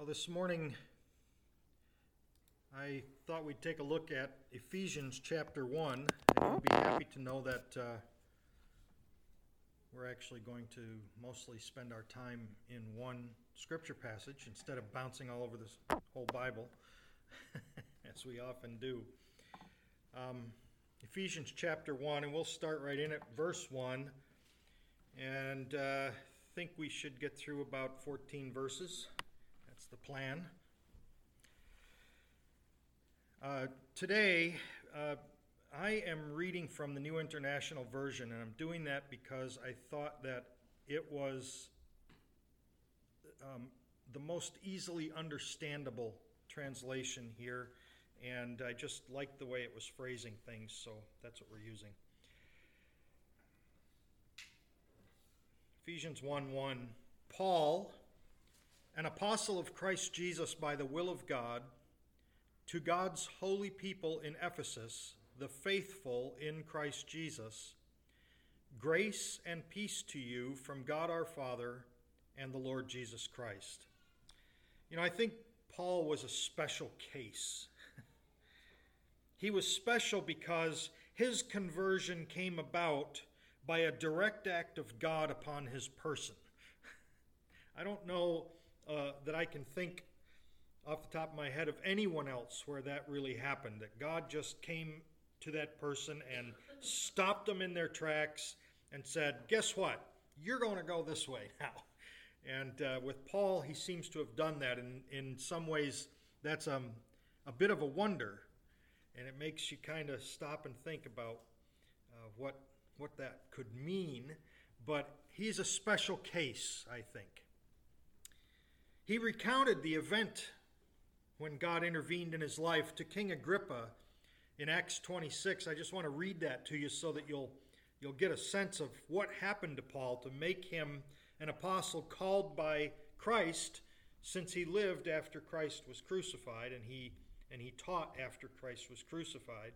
Well, this morning I thought we'd take a look at Ephesians chapter 1, and you'll be happy to know that uh, we're actually going to mostly spend our time in one scripture passage instead of bouncing all over this whole Bible, as we often do. Um, Ephesians chapter 1, and we'll start right in at verse 1, and uh, think we should get through about 14 verses the plan. Uh, today, uh, I am reading from the New International Version, and I'm doing that because I thought that it was um, the most easily understandable translation here, and I just liked the way it was phrasing things, so that's what we're using. Ephesians 1 1 Paul an apostle of Christ Jesus by the will of God, to God's holy people in Ephesus, the faithful in Christ Jesus, grace and peace to you from God our Father and the Lord Jesus Christ. You know, I think Paul was a special case. he was special because his conversion came about by a direct act of God upon his person. I don't know uh, that I can think off the top of my head of anyone else where that really happened. That God just came to that person and stopped them in their tracks and said, Guess what? You're going to go this way now. And uh, with Paul, he seems to have done that. And in some ways, that's um, a bit of a wonder. And it makes you kind of stop and think about uh, what, what that could mean. But he's a special case, I think. He recounted the event when God intervened in his life to King Agrippa in Acts 26. I just want to read that to you so that you'll you'll get a sense of what happened to Paul to make him an apostle called by Christ since he lived after Christ was crucified and he and he taught after Christ was crucified.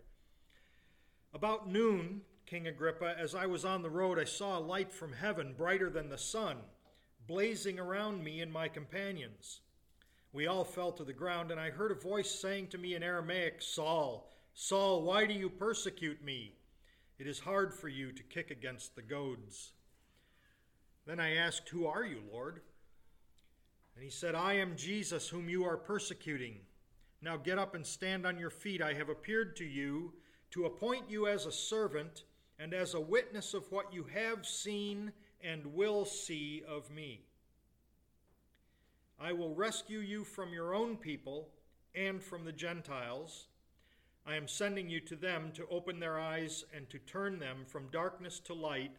About noon, King Agrippa, as I was on the road, I saw a light from heaven brighter than the sun blazing around me and my companions. We all fell to the ground, and I heard a voice saying to me in Aramaic, Saul, Saul, why do you persecute me? It is hard for you to kick against the goads. Then I asked, Who are you, Lord? And he said, I am Jesus, whom you are persecuting. Now get up and stand on your feet. I have appeared to you to appoint you as a servant and as a witness of what you have seen and will see of me. I will rescue you from your own people and from the Gentiles. I am sending you to them to open their eyes and to turn them from darkness to light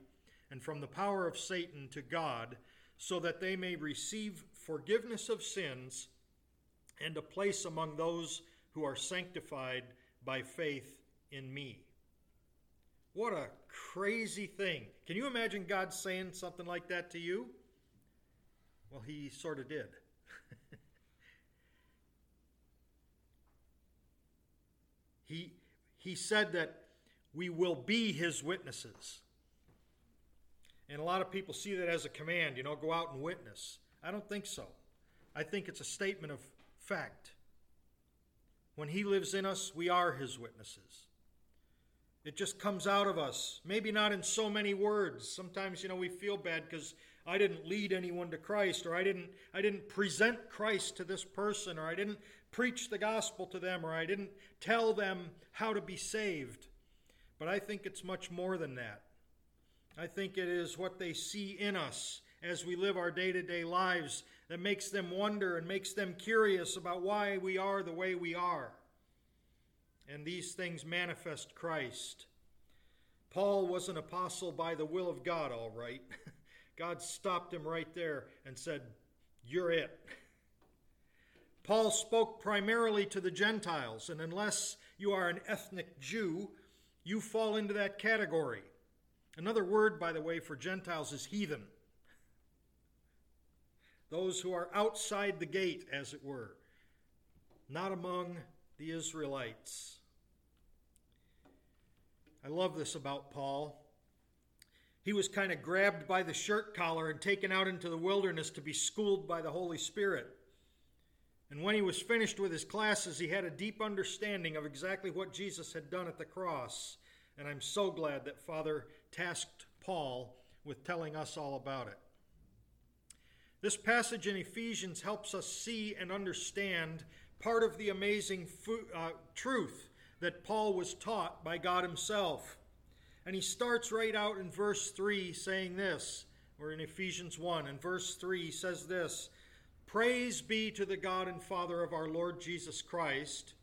and from the power of Satan to God, so that they may receive forgiveness of sins and a place among those who are sanctified by faith in me. What a crazy thing. Can you imagine God saying something like that to you? Well, he sort of did. he, he said that we will be his witnesses. And a lot of people see that as a command, you know, go out and witness. I don't think so. I think it's a statement of fact. When he lives in us, we are his witnesses. It just comes out of us. Maybe not in so many words. Sometimes, you know, we feel bad because I didn't lead anyone to Christ, or I didn't, I didn't present Christ to this person, or I didn't preach the gospel to them, or I didn't tell them how to be saved. But I think it's much more than that. I think it is what they see in us as we live our day to day lives that makes them wonder and makes them curious about why we are the way we are and these things manifest Christ. Paul was an apostle by the will of God, all right. God stopped him right there and said, You're it. Paul spoke primarily to the Gentiles, and unless you are an ethnic Jew, you fall into that category. Another word, by the way, for Gentiles is heathen. Those who are outside the gate, as it were, not among the Israelites. I love this about Paul. He was kind of grabbed by the shirt collar and taken out into the wilderness to be schooled by the Holy Spirit. And when he was finished with his classes, he had a deep understanding of exactly what Jesus had done at the cross. And I'm so glad that Father tasked Paul with telling us all about it. This passage in Ephesians helps us see and understand part of the amazing fu- uh, truth that Paul was taught by God Himself. And he starts right out in verse 3 saying this. We're in Ephesians 1, and verse 3 he says this Praise be to the God and Father of our Lord Jesus Christ,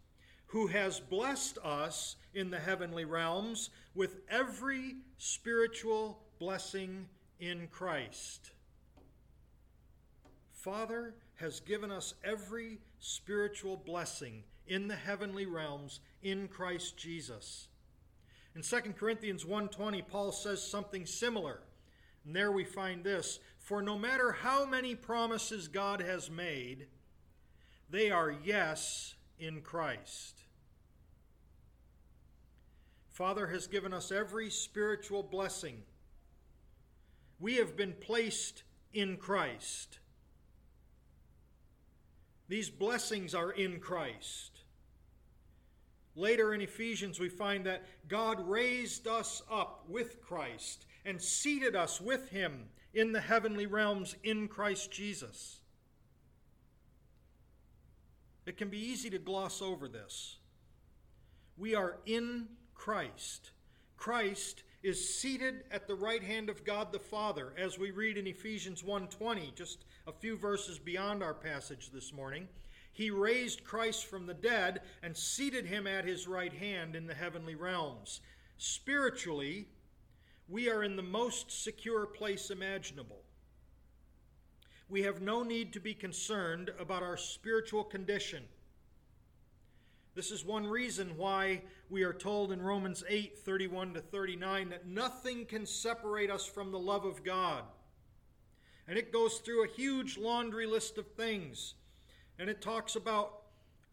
who has blessed us in the heavenly realms with every spiritual blessing in Christ. Father has given us every spiritual blessing in the heavenly realms in Christ Jesus. In 2 Corinthians 1:20 Paul says something similar. And there we find this, for no matter how many promises God has made, they are yes in Christ. Father has given us every spiritual blessing. We have been placed in Christ. These blessings are in Christ. Later in Ephesians, we find that God raised us up with Christ and seated us with him in the heavenly realms in Christ Jesus. It can be easy to gloss over this. We are in Christ. Christ is seated at the right hand of God the Father as we read in Ephesians 1:20 just a few verses beyond our passage this morning. He raised Christ from the dead and seated him at his right hand in the heavenly realms. Spiritually, we are in the most secure place imaginable. We have no need to be concerned about our spiritual condition. This is one reason why we are told in Romans 8 31 to 39 that nothing can separate us from the love of God. And it goes through a huge laundry list of things. And it talks about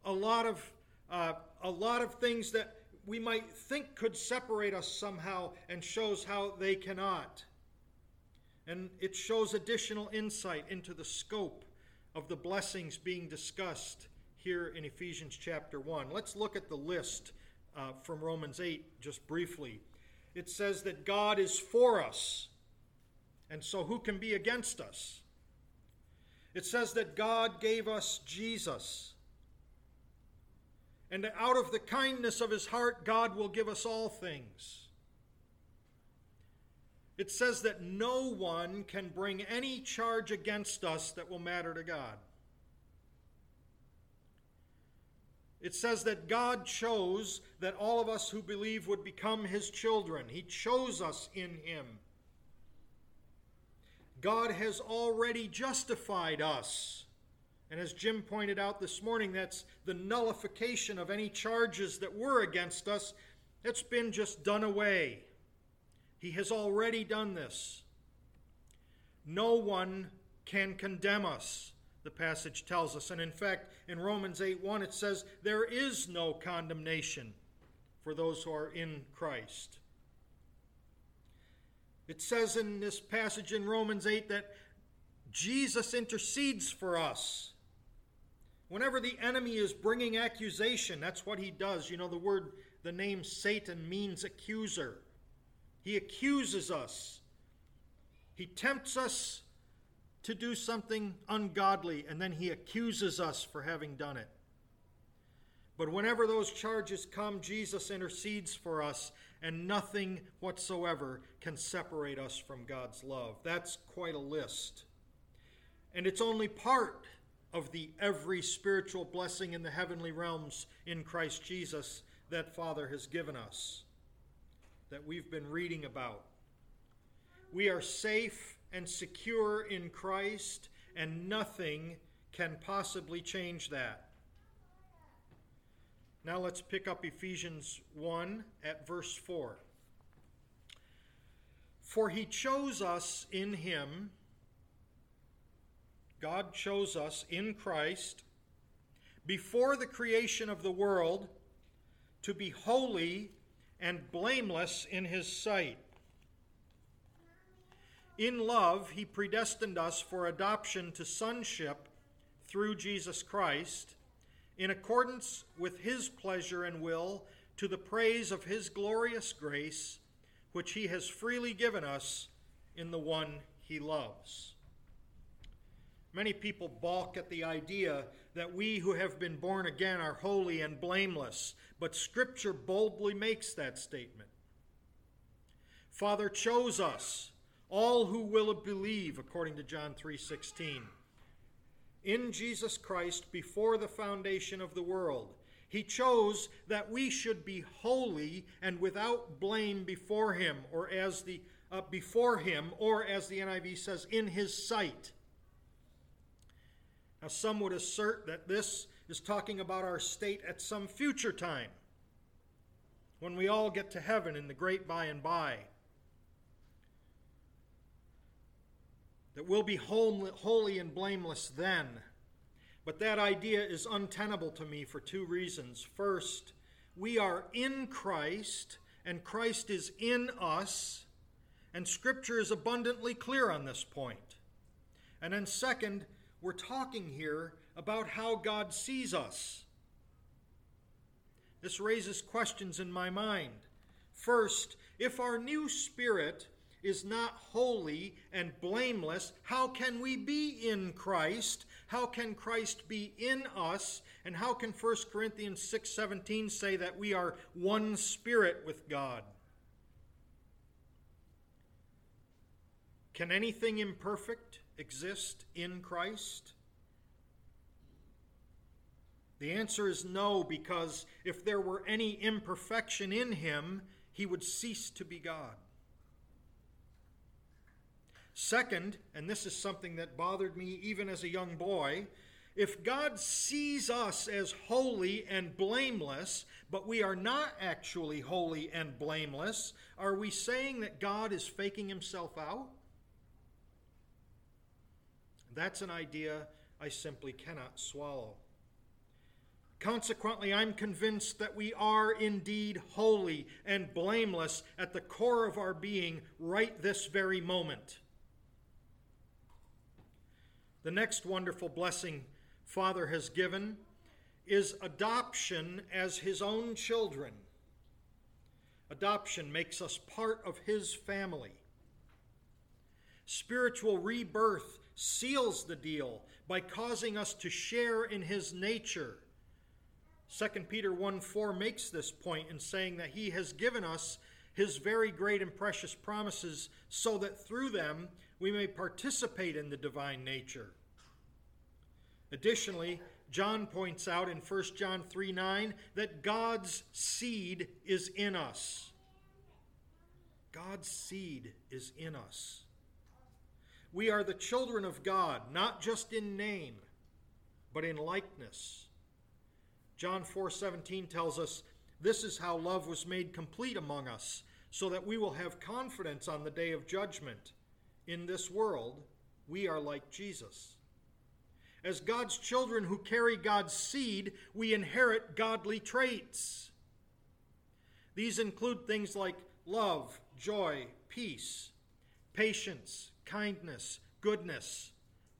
a lot of, uh, a lot of things that we might think could separate us somehow and shows how they cannot. And it shows additional insight into the scope of the blessings being discussed here in Ephesians chapter 1. Let's look at the list uh, from Romans 8 just briefly. It says that God is for us, and so who can be against us? It says that God gave us Jesus. And out of the kindness of his heart, God will give us all things. It says that no one can bring any charge against us that will matter to God. It says that God chose that all of us who believe would become his children. He chose us in him. God has already justified us. And as Jim pointed out this morning, that's the nullification of any charges that were against us. It's been just done away. He has already done this. No one can condemn us the passage tells us. And in fact, in Romans 8 1, it says, There is no condemnation for those who are in Christ. It says in this passage in Romans 8 that Jesus intercedes for us. Whenever the enemy is bringing accusation, that's what he does. You know, the word, the name Satan means accuser. He accuses us, he tempts us to do something ungodly, and then he accuses us for having done it. But whenever those charges come, Jesus intercedes for us, and nothing whatsoever can separate us from God's love. That's quite a list. And it's only part of the every spiritual blessing in the heavenly realms in Christ Jesus that Father has given us, that we've been reading about. We are safe and secure in Christ, and nothing can possibly change that. Now let's pick up Ephesians 1 at verse 4. For he chose us in him, God chose us in Christ, before the creation of the world, to be holy and blameless in his sight. In love, he predestined us for adoption to sonship through Jesus Christ, in accordance with his pleasure and will, to the praise of his glorious grace, which he has freely given us in the one he loves. Many people balk at the idea that we who have been born again are holy and blameless, but Scripture boldly makes that statement. Father chose us, all who will believe, according to John 3:16 in Jesus Christ before the foundation of the world. He chose that we should be holy and without blame before him or as the uh, before him or as the NIV says in his sight. Now some would assert that this is talking about our state at some future time when we all get to heaven in the great by and by. That we'll be holy and blameless then. But that idea is untenable to me for two reasons. First, we are in Christ, and Christ is in us, and Scripture is abundantly clear on this point. And then, second, we're talking here about how God sees us. This raises questions in my mind. First, if our new spirit is not holy and blameless, how can we be in Christ? How can Christ be in us? And how can 1 Corinthians 6:17 say that we are one spirit with God? Can anything imperfect exist in Christ? The answer is no, because if there were any imperfection in him, he would cease to be God. Second, and this is something that bothered me even as a young boy, if God sees us as holy and blameless, but we are not actually holy and blameless, are we saying that God is faking himself out? That's an idea I simply cannot swallow. Consequently, I'm convinced that we are indeed holy and blameless at the core of our being right this very moment. The next wonderful blessing Father has given is adoption as his own children. Adoption makes us part of his family. Spiritual rebirth seals the deal by causing us to share in his nature. 2 Peter 1 4 makes this point in saying that he has given us his very great and precious promises so that through them we may participate in the divine nature. Additionally, John points out in 1 John 3 9 that God's seed is in us. God's seed is in us. We are the children of God, not just in name, but in likeness. John 4:17 tells us, "This is how love was made complete among us, so that we will have confidence on the day of judgment. In this world, we are like Jesus." As God's children who carry God's seed, we inherit godly traits. These include things like love, joy, peace, patience, kindness, goodness,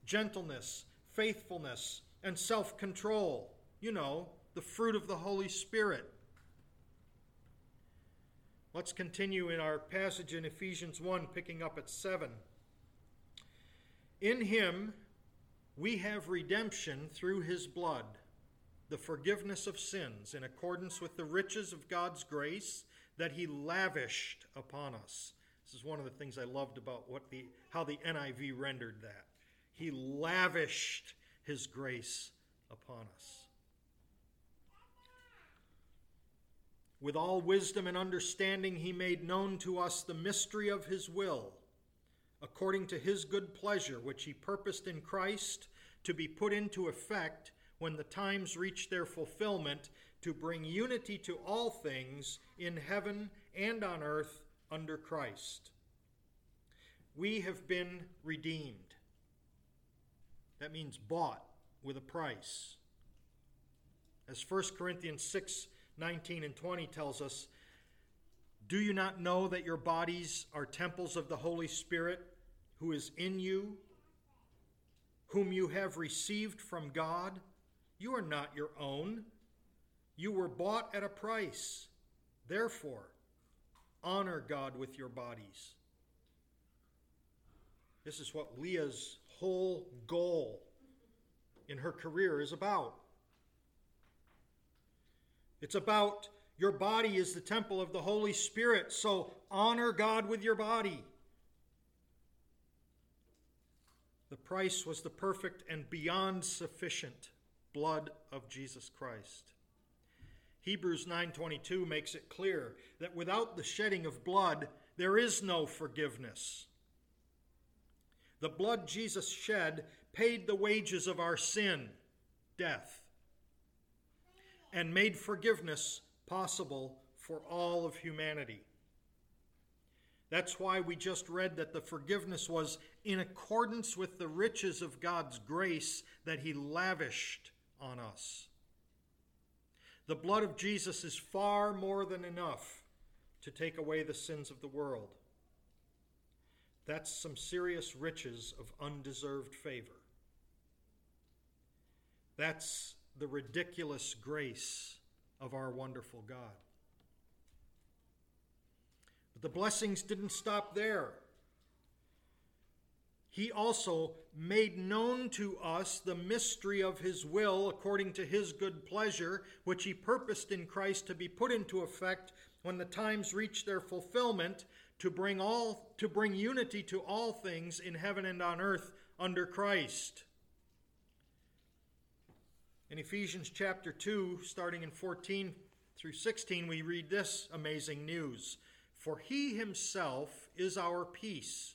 gentleness, faithfulness, and self control. You know, the fruit of the Holy Spirit. Let's continue in our passage in Ephesians 1, picking up at 7. In him, we have redemption through his blood, the forgiveness of sins, in accordance with the riches of God's grace that he lavished upon us. This is one of the things I loved about what the, how the NIV rendered that. He lavished his grace upon us. With all wisdom and understanding, he made known to us the mystery of his will according to his good pleasure, which he purposed in Christ to be put into effect when the times reach their fulfillment, to bring unity to all things in heaven and on earth under Christ. We have been redeemed. That means bought with a price. As 1 Corinthians 6 19 and 20 tells us, Do you not know that your bodies are temples of the Holy Spirit? who is in you, whom you have received from God. You are not your own. You were bought at a price. Therefore, honor God with your bodies. This is what Leah's whole goal in her career is about. It's about your body is the temple of the Holy Spirit, so honor God with your body. The price was the perfect and beyond sufficient blood of Jesus Christ. Hebrews 9:22 makes it clear that without the shedding of blood there is no forgiveness. The blood Jesus shed paid the wages of our sin, death, and made forgiveness possible for all of humanity. That's why we just read that the forgiveness was in accordance with the riches of God's grace that He lavished on us. The blood of Jesus is far more than enough to take away the sins of the world. That's some serious riches of undeserved favor. That's the ridiculous grace of our wonderful God. But the blessings didn't stop there. He also made known to us the mystery of his will according to his good pleasure, which he purposed in Christ to be put into effect when the times reach their fulfillment to bring all to bring unity to all things in heaven and on earth under Christ. In Ephesians chapter 2, starting in 14 through 16, we read this amazing news. For he himself is our peace,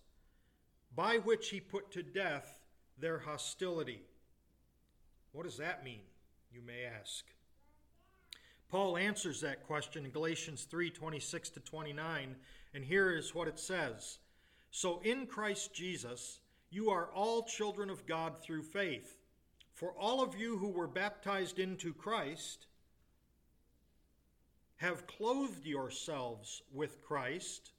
by which he put to death their hostility. What does that mean, you may ask? Paul answers that question in Galatians 3 26 to 29, and here is what it says So in Christ Jesus, you are all children of God through faith. For all of you who were baptized into Christ have clothed yourselves with Christ.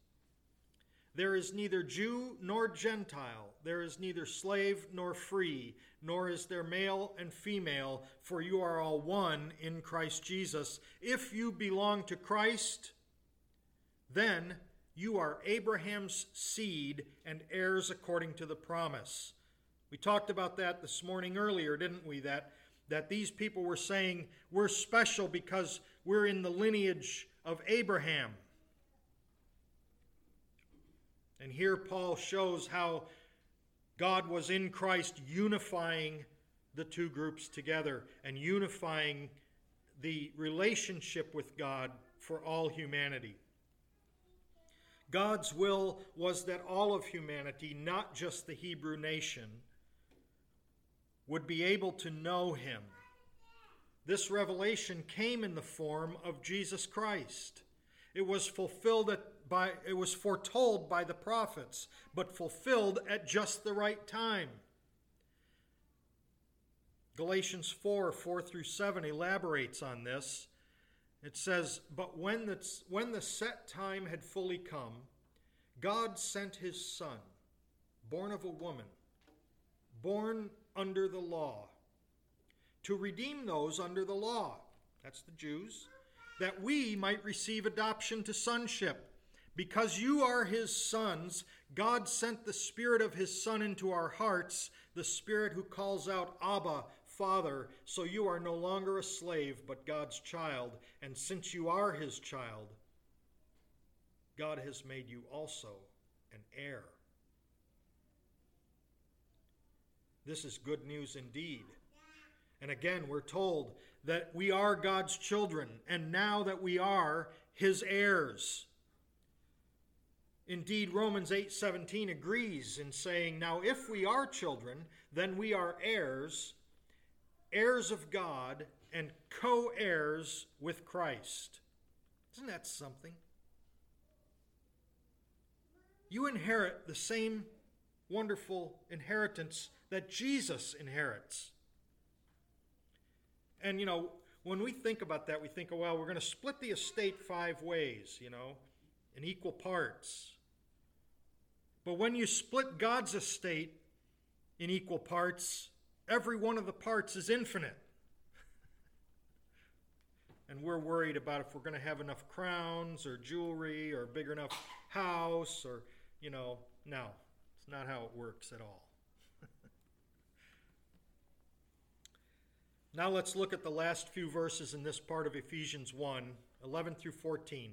There is neither Jew nor Gentile, there is neither slave nor free, nor is there male and female, for you are all one in Christ Jesus. If you belong to Christ, then you are Abraham's seed and heirs according to the promise. We talked about that this morning earlier, didn't we? That, that these people were saying we're special because we're in the lineage of Abraham. And here Paul shows how God was in Christ unifying the two groups together and unifying the relationship with God for all humanity. God's will was that all of humanity, not just the Hebrew nation, would be able to know him. This revelation came in the form of Jesus Christ. It was fulfilled at, by it was foretold by the prophets, but fulfilled at just the right time. Galatians 4 4 through 7 elaborates on this. It says, But when the, when the set time had fully come, God sent his Son, born of a woman, born under the law, to redeem those under the law. That's the Jews that we might receive adoption to sonship. Because you are his sons, God sent the Spirit of his Son into our hearts, the Spirit who calls out, Abba, Father. So you are no longer a slave, but God's child. And since you are his child, God has made you also an heir. This is good news indeed. And again, we're told that we are God's children, and now that we are his heirs. Indeed, Romans 8:17 agrees in saying, "Now if we are children, then we are heirs, heirs of God and co-heirs with Christ." Isn't that something? You inherit the same wonderful inheritance that Jesus inherits. And you know, when we think about that, we think, oh, well, we're going to split the estate five ways, you know, in equal parts. But when you split God's estate in equal parts, every one of the parts is infinite. and we're worried about if we're going to have enough crowns or jewelry or big enough house or, you know, no, it's not how it works at all. now let's look at the last few verses in this part of Ephesians 1 11 through 14.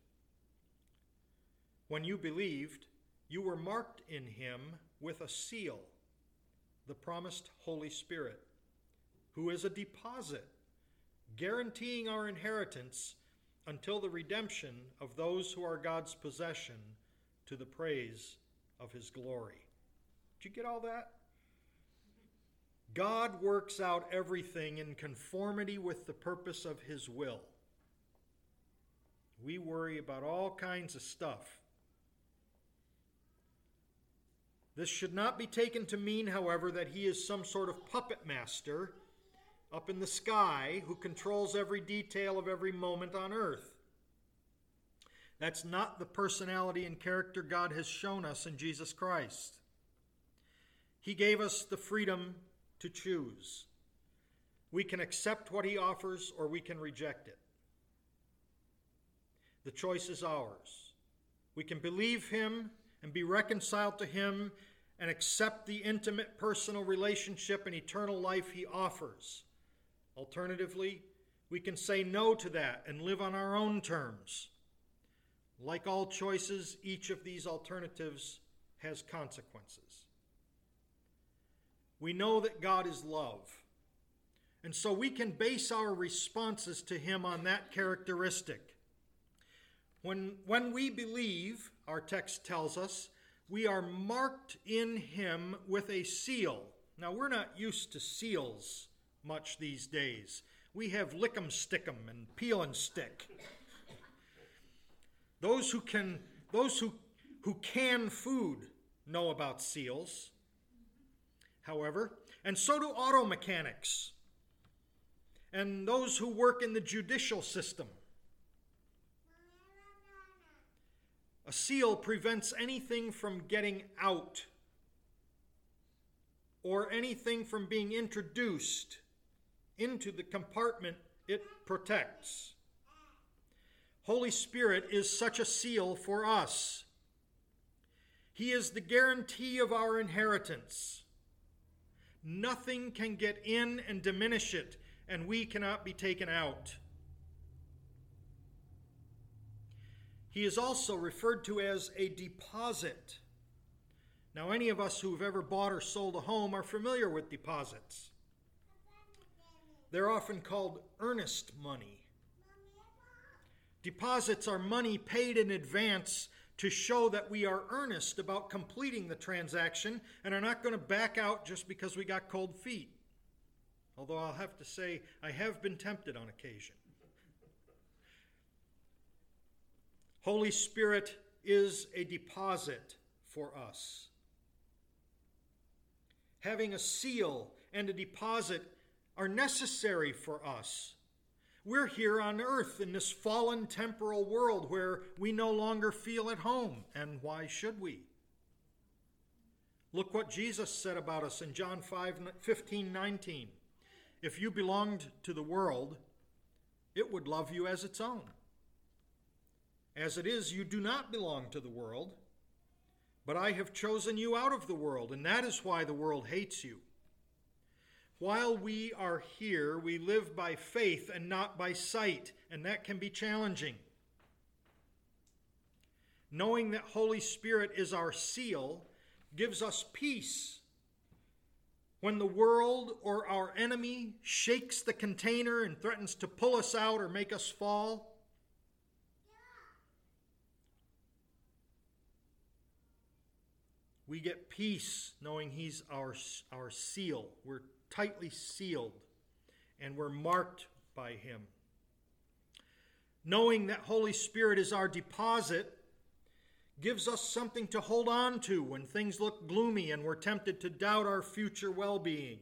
When you believed, you were marked in Him with a seal the promised Holy Spirit, who is a deposit guaranteeing our inheritance until the redemption of those who are God's possession to the praise of his glory. Did you get all that? God works out everything in conformity with the purpose of his will. We worry about all kinds of stuff This should not be taken to mean, however, that he is some sort of puppet master up in the sky who controls every detail of every moment on earth. That's not the personality and character God has shown us in Jesus Christ. He gave us the freedom to choose. We can accept what He offers or we can reject it. The choice is ours. We can believe Him and be reconciled to Him and accept the intimate personal relationship and eternal life He offers. Alternatively, we can say no to that and live on our own terms. Like all choices, each of these alternatives has consequences. We know that God is love, and so we can base our responses to Him on that characteristic. When, when we believe, our text tells us, we are marked in Him with a seal. Now, we're not used to seals much these days. We have lick 'em, stick 'em, and peel and stick. Those who can, those who, who can food know about seals, however, and so do auto mechanics and those who work in the judicial system. A seal prevents anything from getting out or anything from being introduced into the compartment it protects. Holy Spirit is such a seal for us. He is the guarantee of our inheritance. Nothing can get in and diminish it, and we cannot be taken out. He is also referred to as a deposit. Now, any of us who've ever bought or sold a home are familiar with deposits. They're often called earnest money. Deposits are money paid in advance to show that we are earnest about completing the transaction and are not going to back out just because we got cold feet. Although I'll have to say, I have been tempted on occasion. Holy Spirit is a deposit for us. Having a seal and a deposit are necessary for us. We're here on earth in this fallen temporal world where we no longer feel at home, and why should we? Look what Jesus said about us in John 5 15 19. If you belonged to the world, it would love you as its own. As it is, you do not belong to the world, But I have chosen you out of the world, and that is why the world hates you. While we are here, we live by faith and not by sight, and that can be challenging. Knowing that Holy Spirit is our seal gives us peace. When the world or our enemy shakes the container and threatens to pull us out or make us fall, We get peace knowing He's our, our seal. We're tightly sealed and we're marked by Him. Knowing that Holy Spirit is our deposit gives us something to hold on to when things look gloomy and we're tempted to doubt our future well being.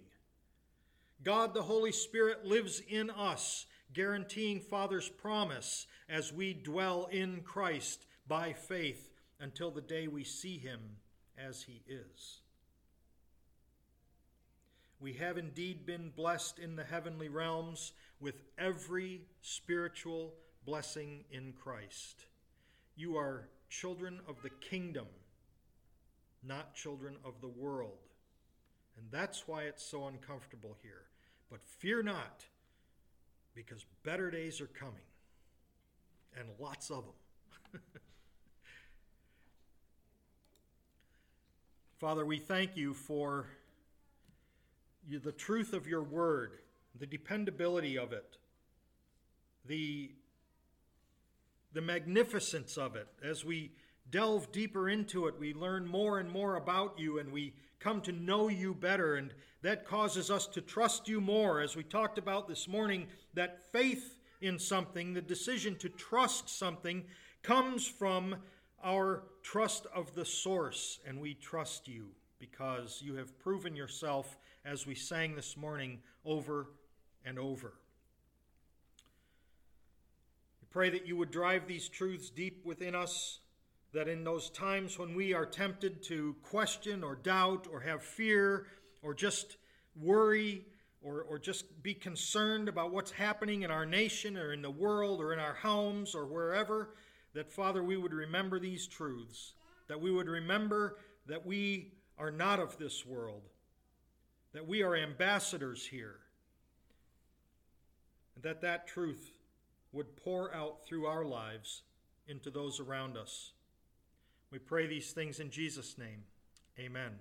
God the Holy Spirit lives in us, guaranteeing Father's promise as we dwell in Christ by faith until the day we see Him as he is. We have indeed been blessed in the heavenly realms with every spiritual blessing in Christ. You are children of the kingdom, not children of the world. And that's why it's so uncomfortable here. But fear not, because better days are coming, and lots of them. Father, we thank you for you, the truth of your word, the dependability of it, the, the magnificence of it. As we delve deeper into it, we learn more and more about you and we come to know you better. And that causes us to trust you more. As we talked about this morning, that faith in something, the decision to trust something, comes from our trust of the source, and we trust you because you have proven yourself, as we sang this morning, over and over. We pray that you would drive these truths deep within us, that in those times when we are tempted to question or doubt or have fear or just worry or, or just be concerned about what's happening in our nation or in the world or in our homes or wherever, that, Father, we would remember these truths, that we would remember that we are not of this world, that we are ambassadors here, and that that truth would pour out through our lives into those around us. We pray these things in Jesus' name. Amen.